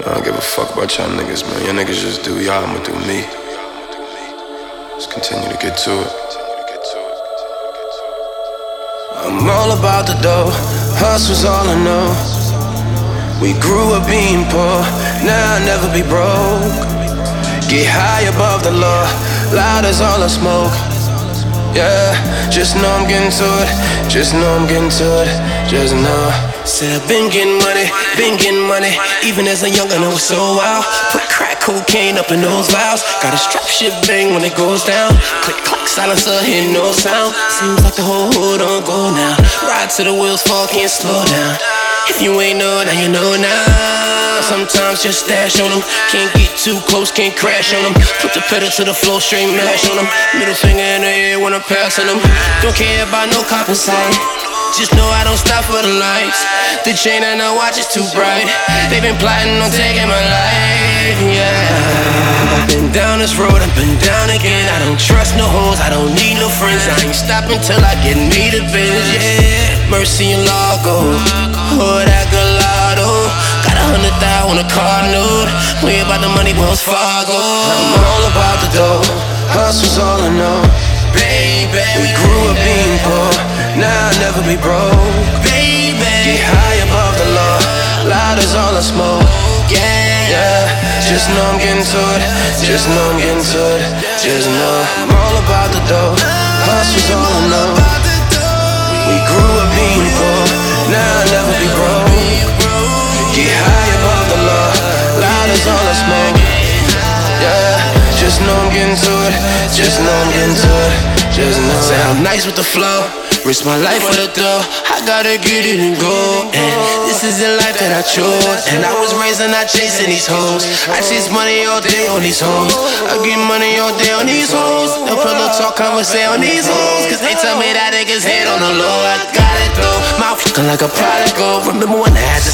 I don't give a fuck about y'all niggas, man. Y'all niggas just do y'all, I'ma do me. Let's continue to get to it. I'm all about the dough, hustle's all I know. We grew up being poor, now I'll never be broke. Get high above the law, loud as all I smoke. Yeah, just know I'm getting to it, just know I'm getting to it, just know. Said I've been getting money, been getting money. Even as a youngin', I was so wild. Put crack cocaine up in those vials. Got a strap shit bang when it goes down. Click clack, silencer, hear no sound. Seems like the whole hood on go now. Ride to the wheels fall, can't slow down. If you ain't know, now you know now. Sometimes just dash on them. Can't get too close, can't crash on them. Put the pedal to the floor, straight mash on them. Middle finger in the air when I'm passing them. Don't care about no compensate. Just know I don't stop for the lights. The chain and the watch is too bright. They've been plotting on taking my life, yeah. I've been down this road, I've been down again. I don't trust no hoes, I don't need no friends. I ain't stopping till I get me the Benz, yeah. Murciélago, hood at Gallardo. Got a hundred thousand on a car note. We about the money, Wells Fargo. I'm all about the dough. Hustle's all I know. Baby, we grew up being poor. Now I'll never be broke. Baby, get high above the law. Loud as all I smoke. Yeah, yeah. Just know I'm getting to it. Just know I'm getting to it. Just know I'm all about the dough. Hustle's all I know. Yeah. Just know I'm getting to it. Just know I'm getting to it. Just know. Say I'm nice with the flow. Risk my life for the dough. I gotta get it and go. And this is the life that I chose. And I was raised and not chasing these hoes. I chase money all day on these hoes. I get money all day on these hoes. No pillow talk, conversation on these hoes. Cause they tell me that niggas hit on the low. I got it though. Mouth looking like a prodigal. Remember when I had this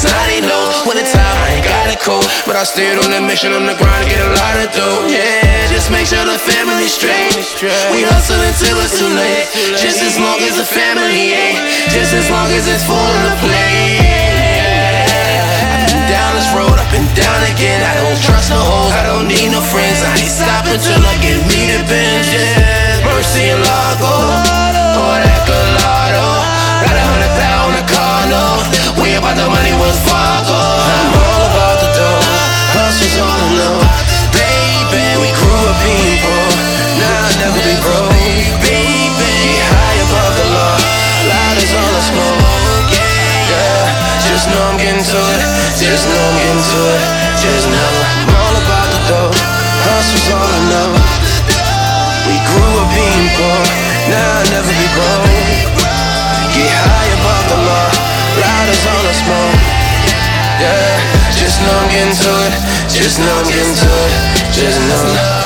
cold. But I stayed on the mission on the grind get a lot of dough. Yeah, just make sure the family's straight. We hustle until it's too late. Just as long as the family ain't. Just as long as it's full the plate. I've been down this road, I've been down again. I don't trust no hoes, I don't need no friends. I ain't stopping till I get me the Benz. Yeah. Murciélago, pour oh. Know I'm getting to it, just getting to it, just know I'm all about the dough, hustle's all I know. We grew up being poor, now I'll never be broke. Get high above the law, loud as all I smoke. Yeah, just I'm getting to it, just I'm getting to it, just know.